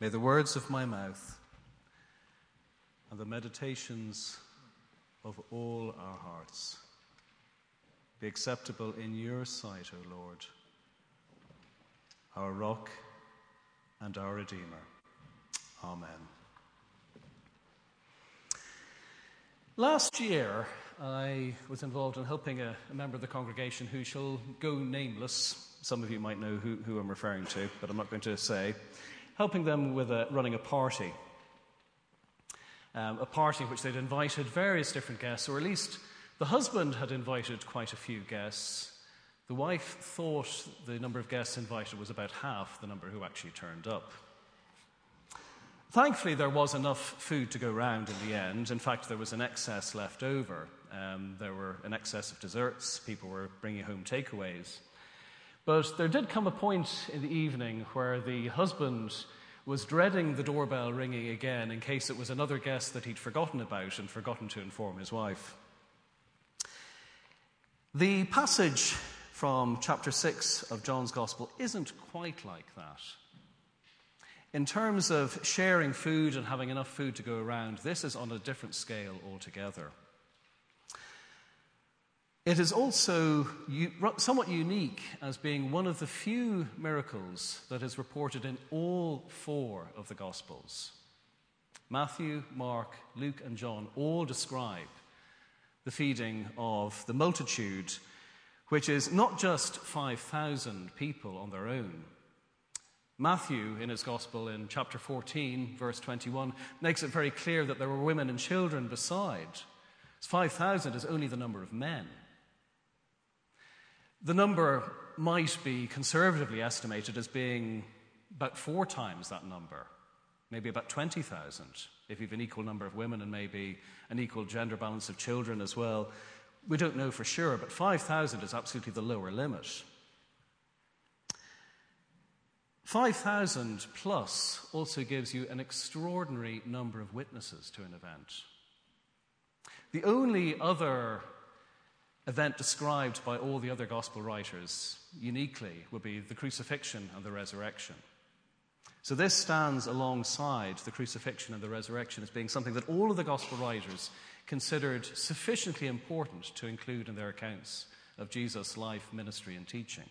May the words of my mouth and the meditations of all our hearts be acceptable in your sight, O Lord, our rock and our Redeemer. Amen. Last year, I was involved in helping a, a, member of the congregation who shall go nameless. Some of you might know who, who I'm referring to, but I'm not going to say. Helping them with a, running a party. Um, a party in which they'd invited various different guests, or at least the husband had invited quite a few guests. The wife thought the number of guests invited was about half the number who actually turned up. Thankfully, there was enough food to go round in the end. In fact, there was an excess left over. Um, there were an excess of desserts. People were bringing home takeaways. But there did come a point in the evening where the husband was dreading the doorbell ringing again in case it was another guest that he'd forgotten about and forgotten to inform his wife. The passage from chapter 6 of John's Gospel isn't quite like that. In terms of sharing food and having enough food to go around, this is on a different scale altogether. It is also somewhat unique as being one of the few miracles that is reported in all four of the Gospels. Matthew, Mark, Luke, and John all describe the feeding of the multitude, which is not just 5,000 people on their own, Matthew, in his Gospel, in chapter 14, verse 21, makes it very clear that there were women and children beside. 5,000 is only the number of men. The number might be conservatively estimated as being about four times that number, maybe about 20,000, if you've an equal number of women and maybe an equal gender balance of children as well. We don't know for sure, but 5,000 is absolutely the lower limit. 5,000 plus also gives you an extraordinary number of witnesses to an event. The only other event described by all the other gospel writers uniquely would be the crucifixion and the resurrection. So this stands alongside the crucifixion and the resurrection as being something that all of the gospel writers considered sufficiently important to include in their accounts of Jesus' life, ministry, and teaching.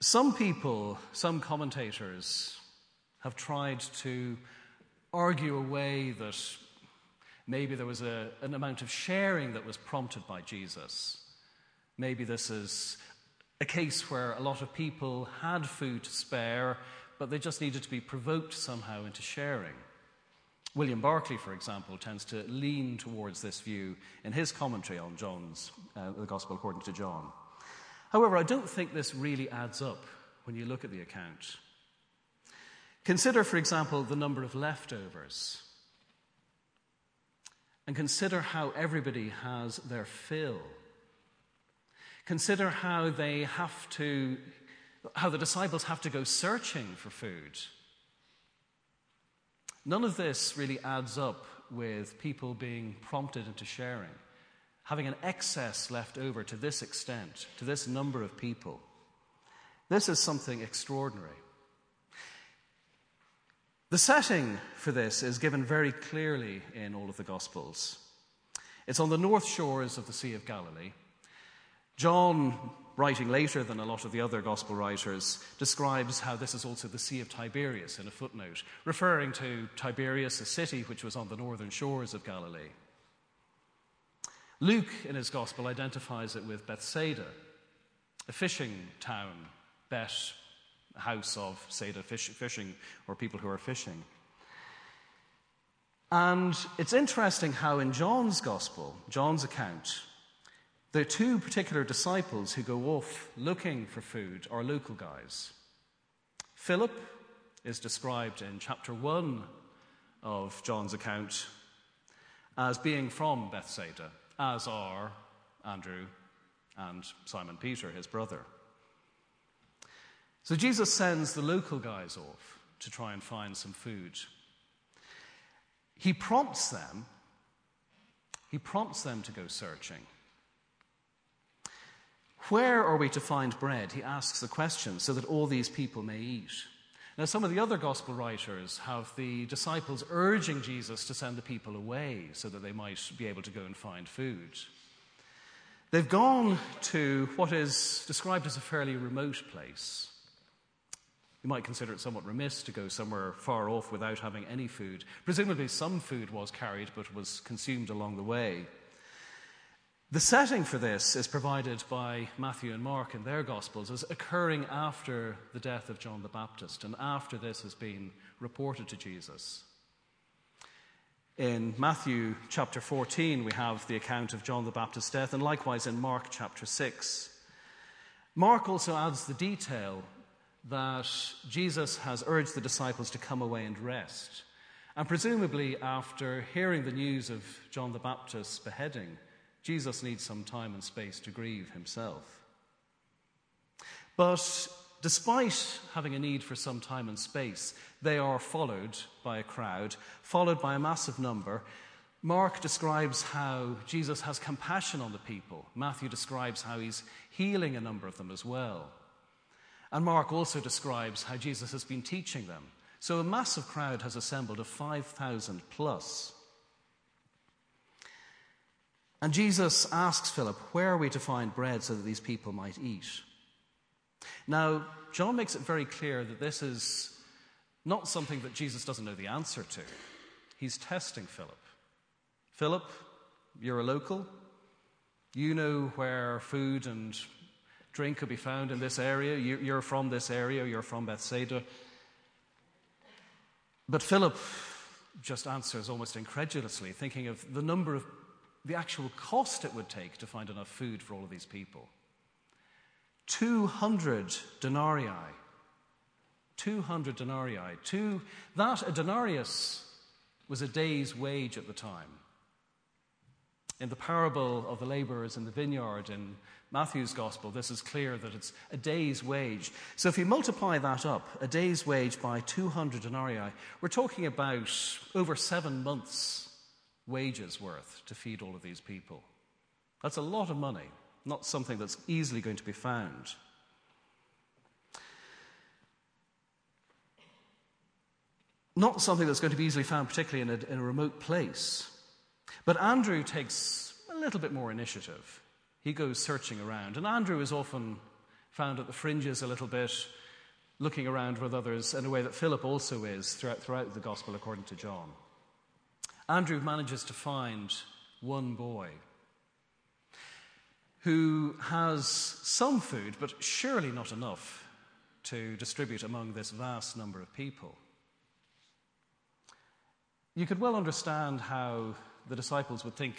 Some people, some commentators, have tried to argue away that maybe there was a, an amount of sharing that was prompted by Jesus. Maybe this is a case where a lot of people had food to spare, but they just needed to be provoked somehow into sharing. William Barclay, for example, tends to lean towards this view in his commentary on John's, uh, the Gospel according to John. However, I don't think this really adds up when you look at the account. Consider, for example, the number of leftovers. And consider how everybody has their fill. Consider how they have to, how the disciples have to go searching for food. None of this really adds up with people being prompted into sharing having an excess left over to this extent, to this number of people. This is something extraordinary. The setting for this is given very clearly in all of the Gospels. It's on the north shores of the Sea of Galilee. John, writing later than a lot of the other Gospel writers, describes how this is also the Sea of Tiberias in a footnote, referring to Tiberias, a city which was on the northern shores of Galilee. Luke, in his gospel, identifies it with Bethsaida, a fishing town, Bet, house of Saida fish, fishing, or people who are fishing. And it's interesting how in John's gospel, John's account, the two particular disciples who go off looking for food are local guys. Philip is described in chapter 1 of John's account as being from Bethsaida as are Andrew and Simon Peter, his brother. So Jesus sends the local guys off to try and find some food. He prompts them, he prompts them to go searching. Where are we to find bread? He asks the question, so that all these people may eat. Now, some of the other gospel writers have the disciples urging Jesus to send the people away so that they might be able to go and find food. They've gone to what is described as a fairly remote place. You might consider it somewhat remiss to go somewhere far off without having any food. Presumably, some food was carried but was consumed along the way. The setting for this is provided by Matthew and Mark in their Gospels as occurring after the death of John the Baptist and after this has been reported to Jesus. In Matthew chapter 14, we have the account of John the Baptist's death, and likewise in Mark chapter 6. Mark also adds the detail that Jesus has urged the disciples to come away and rest. And presumably, after hearing the news of John the Baptist's beheading, Jesus needs some time and space to grieve himself. But despite having a need for some time and space, they are followed by a crowd, followed by a massive number. Mark describes how Jesus has compassion on the people. Matthew describes how he's healing a number of them as well. And Mark also describes how Jesus has been teaching them. So a massive crowd has assembled of 5,000 plus. And Jesus asks Philip, Where are we to find bread so that these people might eat? Now, John makes it very clear that this is not something that Jesus doesn't know the answer to. He's testing Philip. Philip, you're a local. You know where food and drink could be found in this area. You're from this area. You're from Bethsaida. But Philip just answers almost incredulously, thinking of the number of the actual cost it would take to find enough food for all of these people. 200 denarii. 200 denarii. Two, that, a denarius, was a day's wage at the time. In the parable of the laborers in the vineyard in Matthew's gospel, this is clear that it's a day's wage. So if you multiply that up, a day's wage by 200 denarii, we're talking about over seven months' wages worth to feed all of these people. That's a lot of money, not something that's easily going to be found. Not something that's going to be easily found, particularly in a, in a remote place. But Andrew takes a little bit more initiative. He goes searching around. And Andrew is often found at the fringes a little bit, looking around with others in a way that Philip also is throughout, throughout the gospel according to John. Andrew manages to find one boy who has some food, but surely not enough to distribute among this vast number of people. You could well understand how the disciples would think,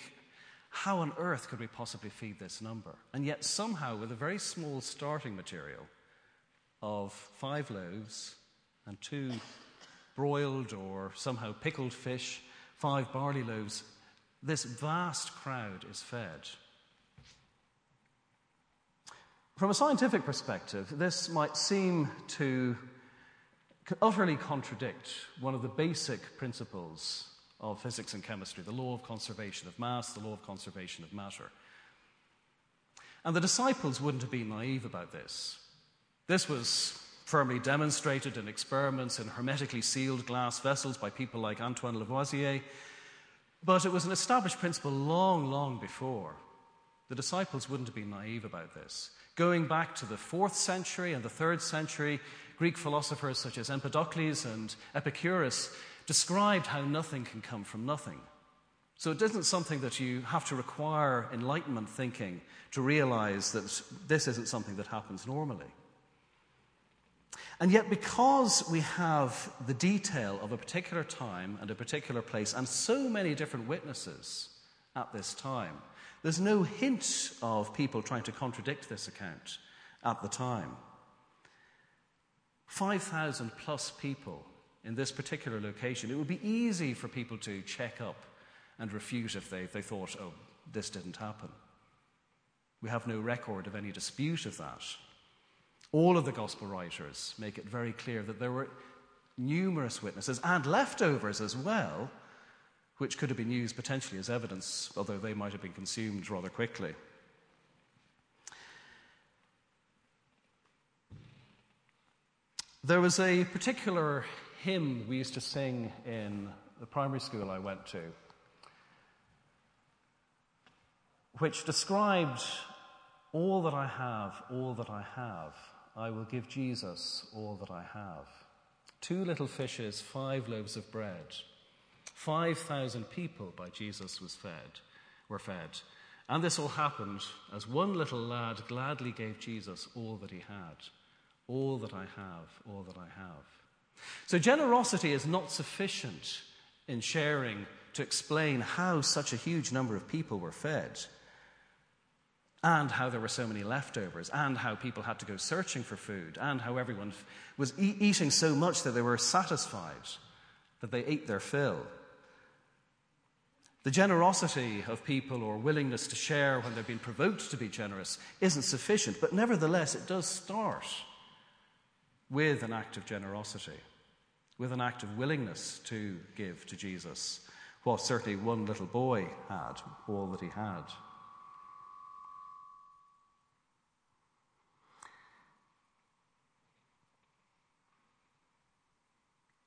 how on earth could we possibly feed this number? And yet, somehow, with a very small starting material of five loaves and two broiled or somehow pickled fish five barley loaves, this vast crowd is fed. From a scientific perspective, this might seem to utterly contradict one of the basic principles of physics and chemistry the law of conservation of mass, the law of conservation of matter. And the disciples wouldn't have been naive about this. This was firmly demonstrated in experiments in hermetically sealed glass vessels by people like Antoine Lavoisier. But it was an established principle long, long before. The disciples wouldn't have been naive about this. Going back to the fourth century and the third century, Greek philosophers such as Empedocles and Epicurus described how nothing can come from nothing. So it isn't something that you have to require enlightenment thinking to realize that this isn't something that happens normally. And yet, because we have the detail of a particular time and a particular place, and so many different witnesses at this time, there's no hint of people trying to contradict this account at the time. 5,000 plus people in this particular location, it would be easy for people to check up and refute if they, they thought, oh, this didn't happen. We have no record of any dispute of that. All of the gospel writers make it very clear that there were numerous witnesses and leftovers as well, which could have been used potentially as evidence, although they might have been consumed rather quickly. There was a particular hymn we used to sing in the primary school I went to, which described all that I have, all that I have. I will give Jesus all that I have. Two little fishes, five loaves of bread. 5,000 people by Jesus was fed, were fed. And this all happened as one little lad gladly gave Jesus all that he had. All that I have, all that I have. So generosity is not sufficient in sharing to explain how such a huge number of people were fed, and how there were so many leftovers, and how people had to go searching for food, and how everyone was e- eating so much that they were satisfied, that they ate their fill. The generosity of people or willingness to share when they've been provoked to be generous isn't sufficient, but nevertheless, it does start with an act of generosity, with an act of willingness to give to Jesus what certainly one little boy had, all that he had.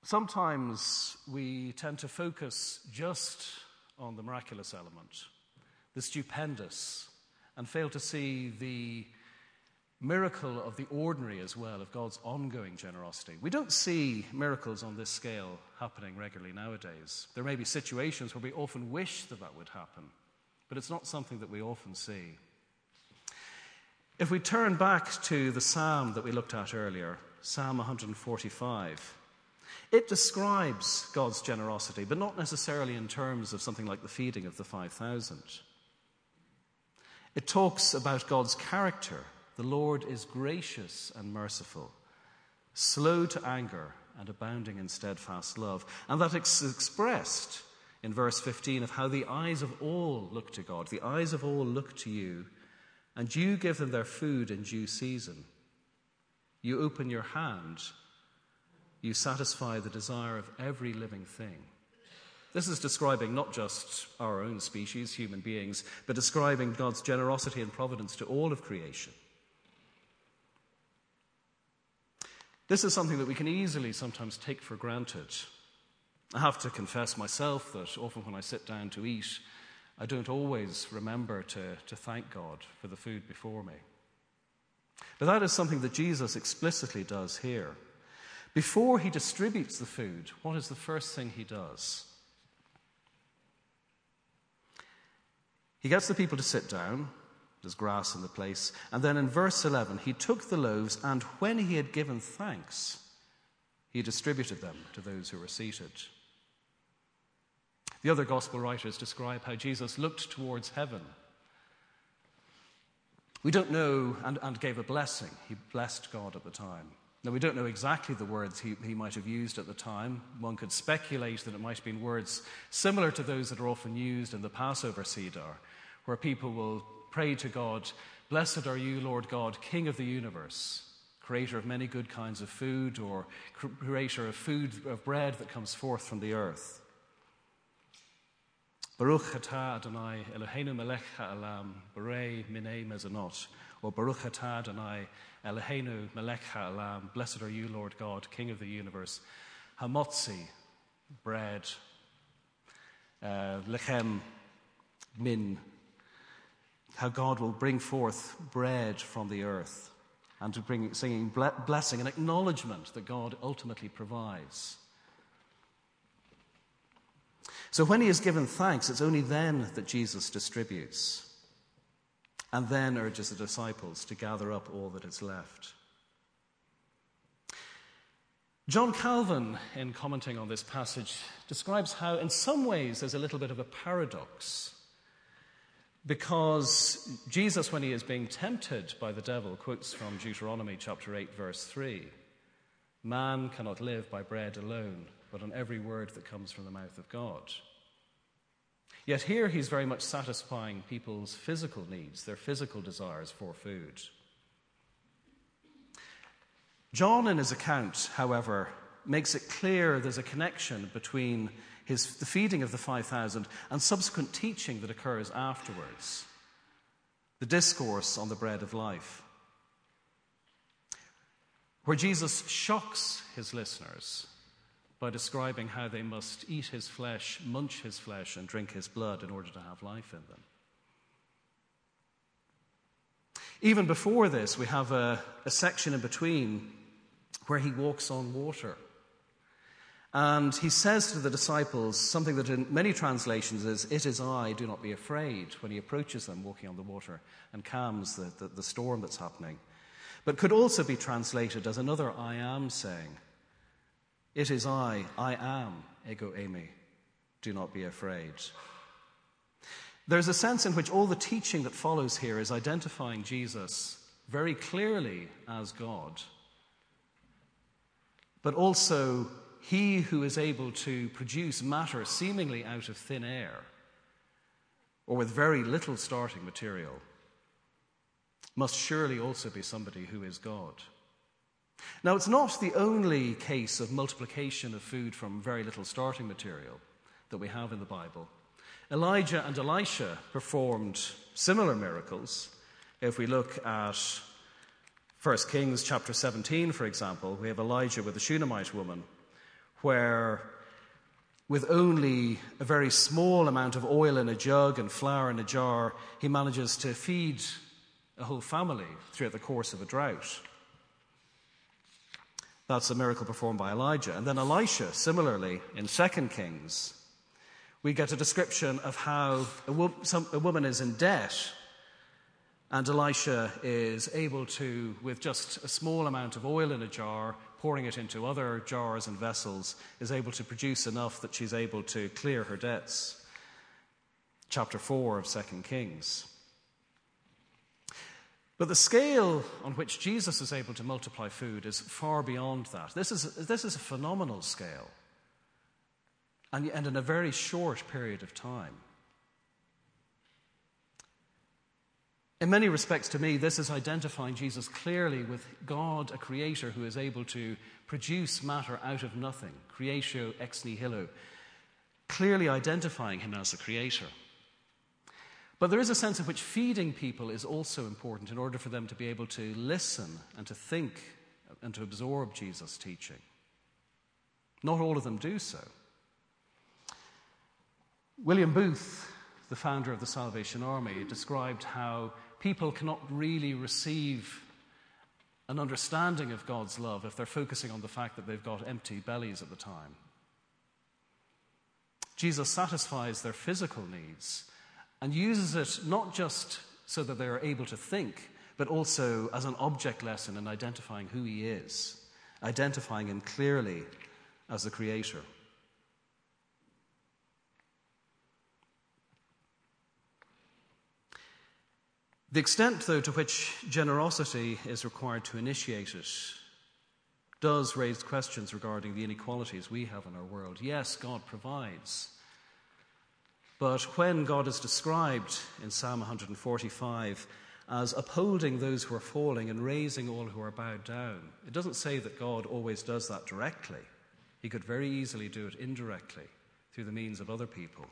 Sometimes we tend to focus just on the miraculous element, the stupendous, and fail to see the miracle of the ordinary as well, of God's ongoing generosity. We don't see miracles on this scale happening regularly nowadays. There may be situations where we often wish that that would happen, but it's not something that we often see. If we turn back to the psalm that we looked at earlier, Psalm 145, it describes God's generosity, but not necessarily in terms of something like the feeding of the 5,000. It talks about God's character. The Lord is gracious and merciful, slow to anger, and abounding in steadfast love. And that is expressed in verse 15 of how the eyes of all look to God. The eyes of all look to you, and you give them their food in due season. You open your hand you satisfy the desire of every living thing. This is describing not just our own species, human beings, but describing God's generosity and providence to all of creation. This is something that we can easily sometimes take for granted. I have to confess myself that often when I sit down to eat, I don't always remember to, to thank God for the food before me. But that is something that Jesus explicitly does here. Before he distributes the food, what is the first thing he does? He gets the people to sit down. There's grass in the place. And then in verse 11, he took the loaves, and when he had given thanks, he distributed them to those who were seated. The other gospel writers describe how Jesus looked towards heaven. We don't know, and, and gave a blessing. He blessed God at the time. Now, we don't know exactly the words he, he might have used at the time. One could speculate that it might have been words similar to those that are often used in the Passover Seder, where people will pray to God, Blessed are you, Lord God, King of the universe, creator of many good kinds of food, or creator of food, of bread that comes forth from the earth. Baruch atah Adonai Eloheinu melech ha'alam, Berei minei mezonot, or Baruch atah Adonai Eloheinu melech ha'alam, blessed are you, Lord God, King of the universe. Hamotzi, bread. Uh, lechem, min, how God will bring forth bread from the earth and to bring singing blessing and acknowledgement that God ultimately provides. So when he is given thanks, it's only then that Jesus distributes and then urges the disciples to gather up all that is left. John Calvin, in commenting on this passage, describes how, in some ways, there's a little bit of a paradox. Because Jesus, when he is being tempted by the devil, quotes from Deuteronomy chapter 8, verse 3 Man cannot live by bread alone, but on every word that comes from the mouth of God. Yet here he's very much satisfying people's physical needs, their physical desires for food. John, in his account, however, makes it clear there's a connection between his, the feeding of the 5,000 and subsequent teaching that occurs afterwards the discourse on the bread of life. where Jesus shocks his listeners by describing how they must eat his flesh, munch his flesh, and drink his blood in order to have life in them. Even before this, we have a, a section in between where he walks on water. And he says to the disciples something that in many translations is, It is I, do not be afraid, when he approaches them walking on the water and calms the, the, the storm that's happening. But could also be translated as another I am saying, It is I, I am, ego eimi, do not be afraid. There's a sense in which all the teaching that follows here is identifying Jesus very clearly as God, but also he who is able to produce matter seemingly out of thin air or with very little starting material must surely also be somebody who is God. Now, it's not the only case of multiplication of food from very little starting material that we have in the Bible. Elijah and Elisha performed similar miracles. If we look at 1 Kings chapter 17, for example, we have Elijah with the Shunammite woman, where with only a very small amount of oil in a jug and flour in a jar, he manages to feed a whole family throughout the course of a drought. That's a miracle performed by Elijah. And then Elisha, similarly, in 2 Kings, we get a description of how a, wo- some, a woman is in debt, and Elisha is able to, with just a small amount of oil in a jar, pouring it into other jars and vessels, is able to produce enough that she's able to clear her debts. Chapter 4 of 2 Kings. But the scale on which Jesus is able to multiply food is far beyond that. This is, this is a phenomenal scale and, and in a very short period of time. In many respects, to me, this is identifying Jesus clearly with God, a creator who is able to produce matter out of nothing, creatio ex nihilo, clearly identifying him as a creator. But there is a sense in which feeding people is also important in order for them to be able to listen and to think and to absorb Jesus' teaching. Not all of them do so. William Booth, the founder of the Salvation Army, described how people cannot really receive an understanding of God's love if they're focusing on the fact that they've got empty bellies at the time. Jesus satisfies their physical needs and uses it not just so that they're able to think, but also as an object lesson in identifying who he is, identifying him clearly as the creator. The extent, though, to which generosity is required to initiate it does raise questions regarding the inequalities we have in our world. Yes, God provides. But when God is described in Psalm 145 as upholding those who are falling and raising all who are bowed down, it doesn't say that God always does that directly. He could very easily do it indirectly through the means of other people.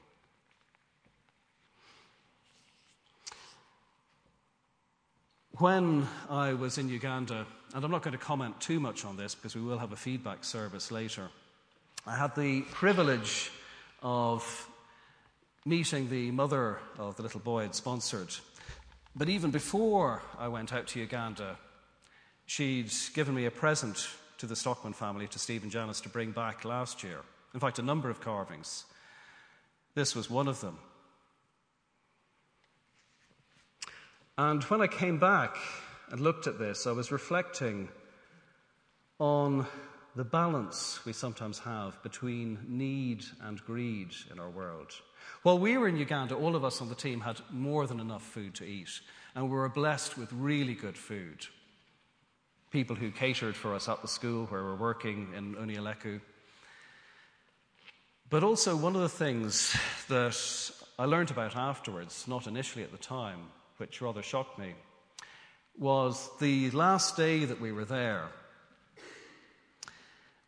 When I was in Uganda, and I'm not going to comment too much on this because we will have a feedback service later, I had the privilege of meeting the mother of the little boy I'd sponsored. But even before I went out to Uganda, she'd given me a present to the Stockman family, to Steve and Janice, to bring back last year. In fact, a number of carvings. This was one of them. And when I came back and looked at this, I was reflecting on the balance we sometimes have between need and greed in our world. While we were in Uganda, all of us on the team had more than enough food to eat, and we were blessed with really good food. People who catered for us at the school where we're working in Unialeku. But also, one of the things that I learned about afterwards, not initially at the time, which rather shocked me, was the last day that we were there.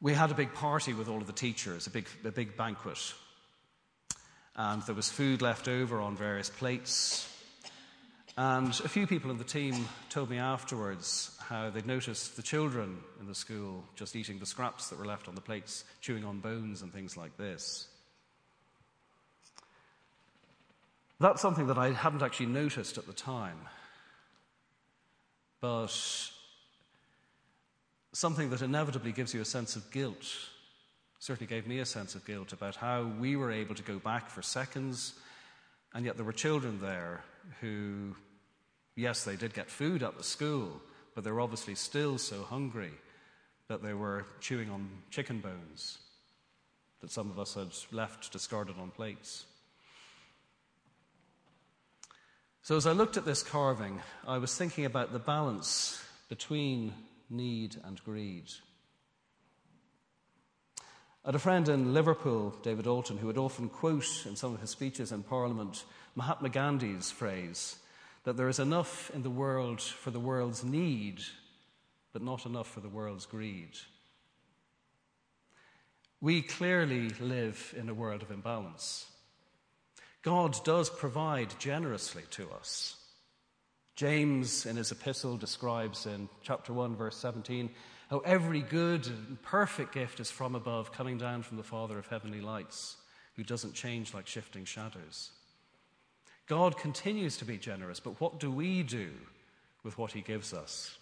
We had a big party with all of the teachers, a big, a big banquet. And there was food left over on various plates. And a few people in the team told me afterwards how they'd noticed the children in the school just eating the scraps that were left on the plates, chewing on bones and things like this. That's something that I hadn't actually noticed at the time, but something that inevitably gives you a sense of guilt. Certainly gave me a sense of guilt about how we were able to go back for seconds, and yet there were children there who, yes, they did get food at the school, but they were obviously still so hungry that they were chewing on chicken bones that some of us had left discarded on plates. So, as I looked at this carving, I was thinking about the balance between need and greed. I had a friend in Liverpool, David Alton, who would often quote in some of his speeches in Parliament Mahatma Gandhi's phrase that there is enough in the world for the world's need, but not enough for the world's greed. We clearly live in a world of imbalance. God does provide generously to us. James, in his epistle, describes in chapter 1, verse 17, how every good and perfect gift is from above, coming down from the Father of heavenly lights, who doesn't change like shifting shadows. God continues to be generous, but what do we do with what he gives us?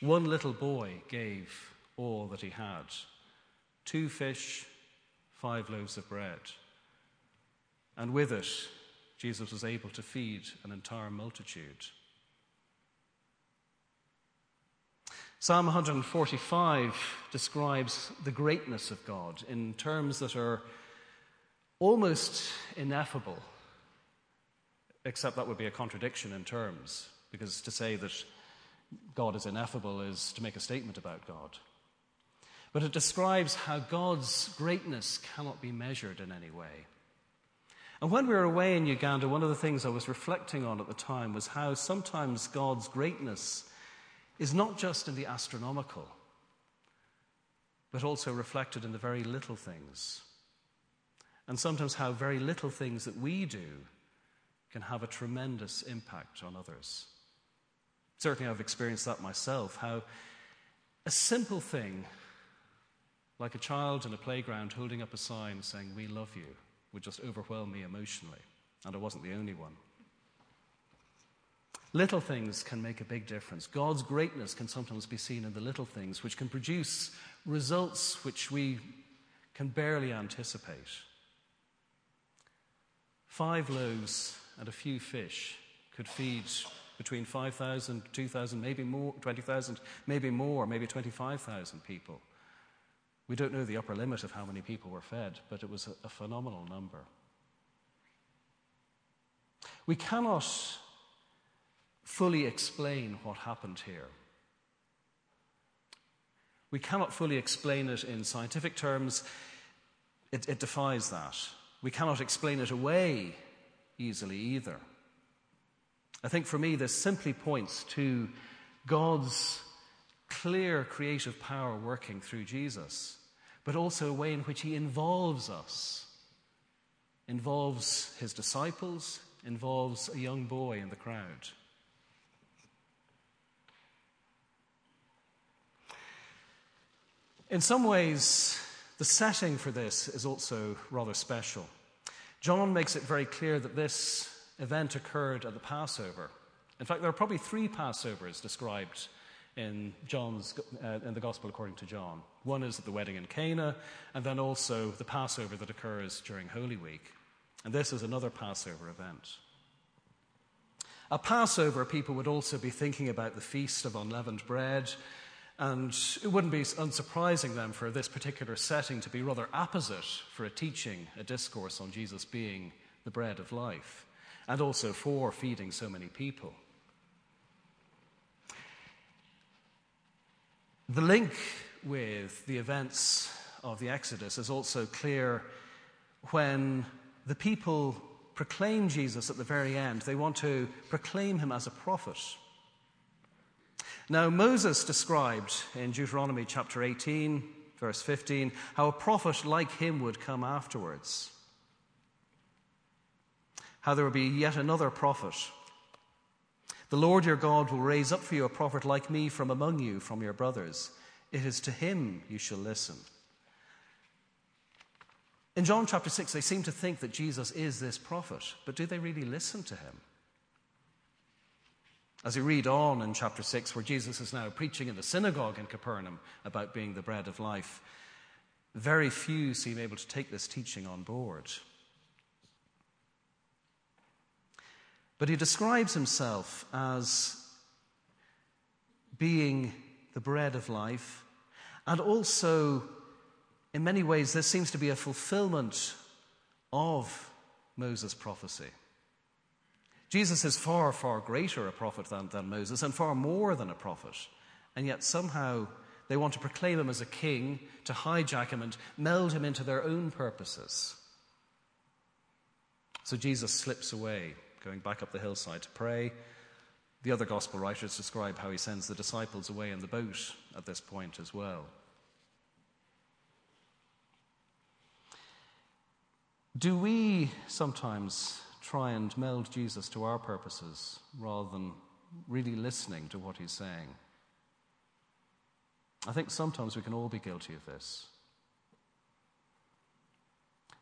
One little boy gave all that he had two fish, five loaves of bread. And with it, Jesus was able to feed an entire multitude. Psalm 145 describes the greatness of God in terms that are almost ineffable, except that would be a contradiction in terms, because to say that God is ineffable is to make a statement about God. But it describes how God's greatness cannot be measured in any way. And when we were away in Uganda, one of the things I was reflecting on at the time was how sometimes God's greatness is not just in the astronomical, but also reflected in the very little things. And sometimes how very little things that we do can have a tremendous impact on others. Certainly, I've experienced that myself, how a simple thing, like a child in a playground holding up a sign saying, We love you, would just overwhelm me emotionally. And I wasn't the only one. Little things can make a big difference. God's greatness can sometimes be seen in the little things, which can produce results which we can barely anticipate. Five loaves and a few fish could feed between 5,000, 2,000, maybe more, 20,000, maybe more, maybe 25,000 people. We don't know the upper limit of how many people were fed, but it was a, phenomenal number. We cannot fully explain what happened here. We cannot fully explain it in scientific terms. It, it, defies that. We cannot explain it away easily either. I think for me, this simply points to God's clear creative power working through Jesus but also a way in which he involves us, involves his disciples, involves a young boy in the crowd. In some ways, the setting for this is also rather special. John makes it very clear that this event occurred at the Passover. In fact, there are probably three Passovers described in John's uh, in the Gospel according to John. One is at the wedding in Cana, and then also the Passover that occurs during Holy Week. And this is another Passover event. At Passover, people would also be thinking about the feast of unleavened bread, and it wouldn't be unsurprising then for this particular setting to be rather apposite for a teaching, a discourse on Jesus being the bread of life, and also for feeding so many people. The link with the events of the Exodus is also clear when the people proclaim Jesus at the very end. They want to proclaim him as a prophet. Now, Moses described in Deuteronomy chapter 18, verse 15, how a prophet like him would come afterwards. how there would be yet another prophet. The Lord your God will raise up for you a prophet like me from among you, from your brothers. It is to him you shall listen. In John chapter 6, they seem to think that Jesus is this prophet, but do they really listen to him? As we read on in chapter 6, where Jesus is now preaching in the synagogue in Capernaum about being the bread of life, very few seem able to take this teaching on board. But he describes himself as being the bread of life, and also, in many ways, this seems to be a fulfillment of Moses' prophecy. Jesus is far, far greater a prophet than, than Moses and far more than a prophet. And yet somehow they want to proclaim him as a king, to hijack him and meld him into their own purposes. So Jesus slips away, going back up the hillside to pray. The other gospel writers describe how he sends the disciples away in the boat at this point as well. Do we sometimes try and meld Jesus to our purposes rather than really listening to what he's saying. I think sometimes we can all be guilty of this.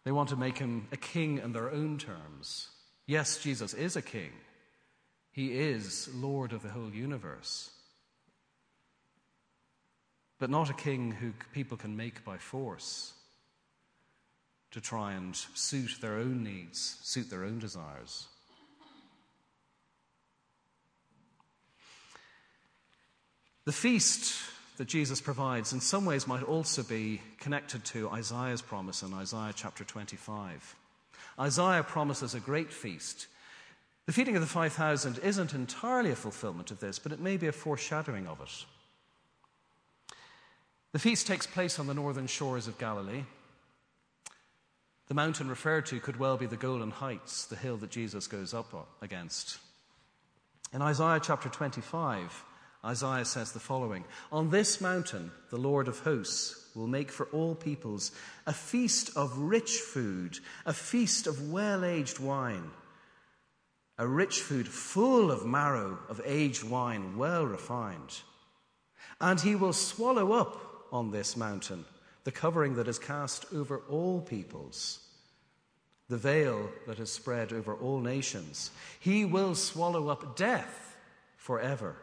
They want to make him a king in their own terms. Yes, Jesus is a king, he is Lord of the whole universe. But not a king who people can make by force to try and suit their own needs, suit their own desires. The feast that Jesus provides in some ways might also be connected to Isaiah's promise in Isaiah chapter 25. Isaiah promises a great feast. The feeding of the 5,000 isn't entirely a fulfillment of this, but it may be a foreshadowing of it. The feast takes place on the northern shores of Galilee. The mountain referred to could well be the Golan Heights, the hill that Jesus goes up against. In Isaiah chapter 25, Isaiah says the following On this mountain, the Lord of hosts will make for all peoples a feast of rich food, a feast of well aged wine, a rich food full of marrow of aged wine, well refined. And he will swallow up on this mountain the covering that is cast over all peoples, the veil that is spread over all nations. He will swallow up death forever.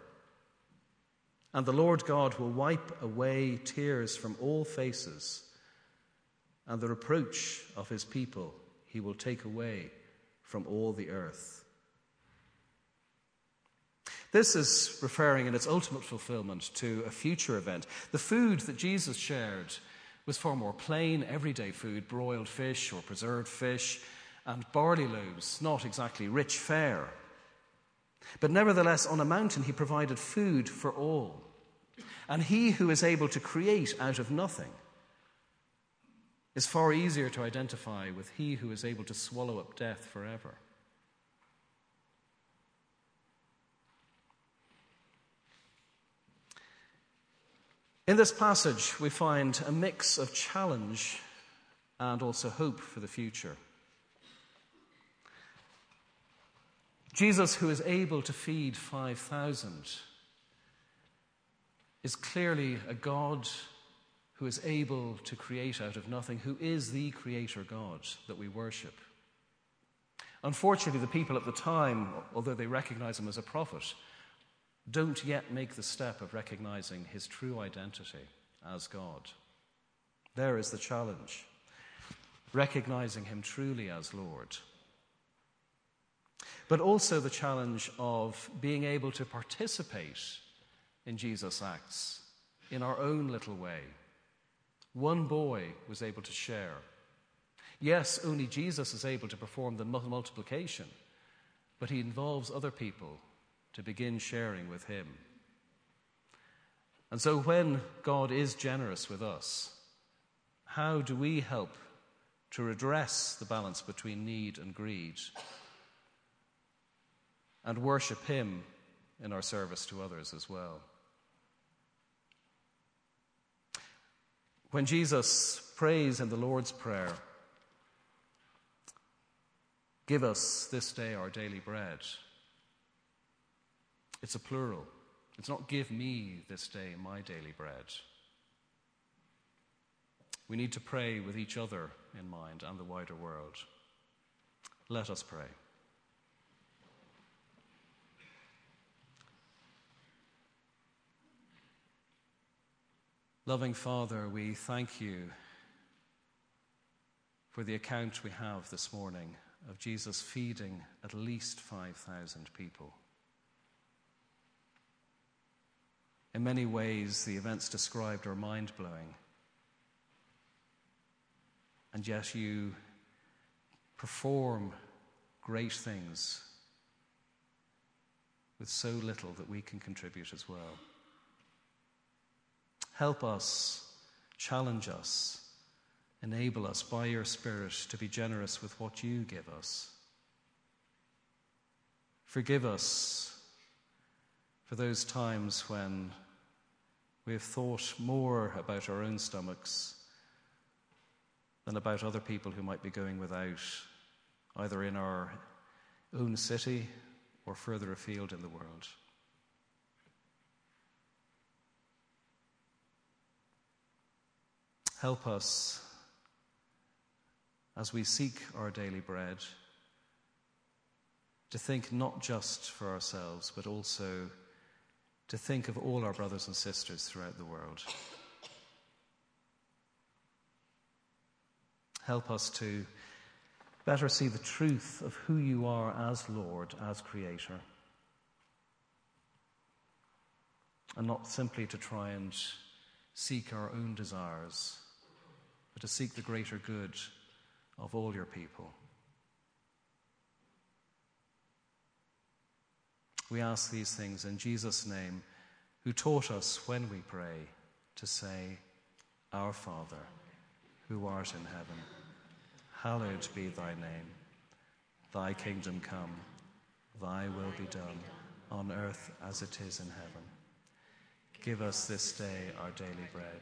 And the Lord God will wipe away tears from all faces, and the reproach of his people he will take away from all the earth. This is referring in its ultimate fulfillment to a future event. The food that Jesus shared was far more plain, everyday food broiled fish or preserved fish, and barley loaves, not exactly rich fare. But nevertheless, on a mountain, he provided food for all. And he who is able to create out of nothing is far easier to identify with he who is able to swallow up death forever. In this passage, we find a mix of challenge and also hope for the future. Jesus, who is able to feed 5,000, is clearly a God who is able to create out of nothing, who is the creator God that we worship. Unfortunately, the people at the time, although they recognize him as a prophet, don't yet make the step of recognizing his true identity as God. There is the challenge recognizing him truly as Lord. But also the challenge of being able to participate in Jesus' acts in our own little way. One boy was able to share. Yes, only Jesus is able to perform the multiplication, but he involves other people to begin sharing with Him. And so, when God is generous with us, how do we help to redress the balance between need and greed and worship Him in our service to others as well? When Jesus prays in the Lord's Prayer, Give us this day our daily bread. It's a plural. It's not give me this day my daily bread. We need to pray with each other in mind and the wider world. Let us pray. Loving Father, we thank you for the account we have this morning of Jesus feeding at least 5,000 people. In many ways, the events described are mind blowing. And yet, you perform great things with so little that we can contribute as well. Help us, challenge us, enable us by your Spirit to be generous with what you give us. Forgive us for those times when we have thought more about our own stomachs than about other people who might be going without, either in our own city or further afield in the world. Help us as we seek our daily bread to think not just for ourselves, but also to think of all our brothers and sisters throughout the world. Help us to better see the truth of who you are as Lord, as Creator, and not simply to try and seek our own desires but to seek the greater good of all your people. We ask these things in Jesus' name, who taught us when we pray to say, Our Father, who art in heaven, hallowed be thy name. Thy kingdom come, thy will be done, on earth as it is in heaven. Give us this day our daily bread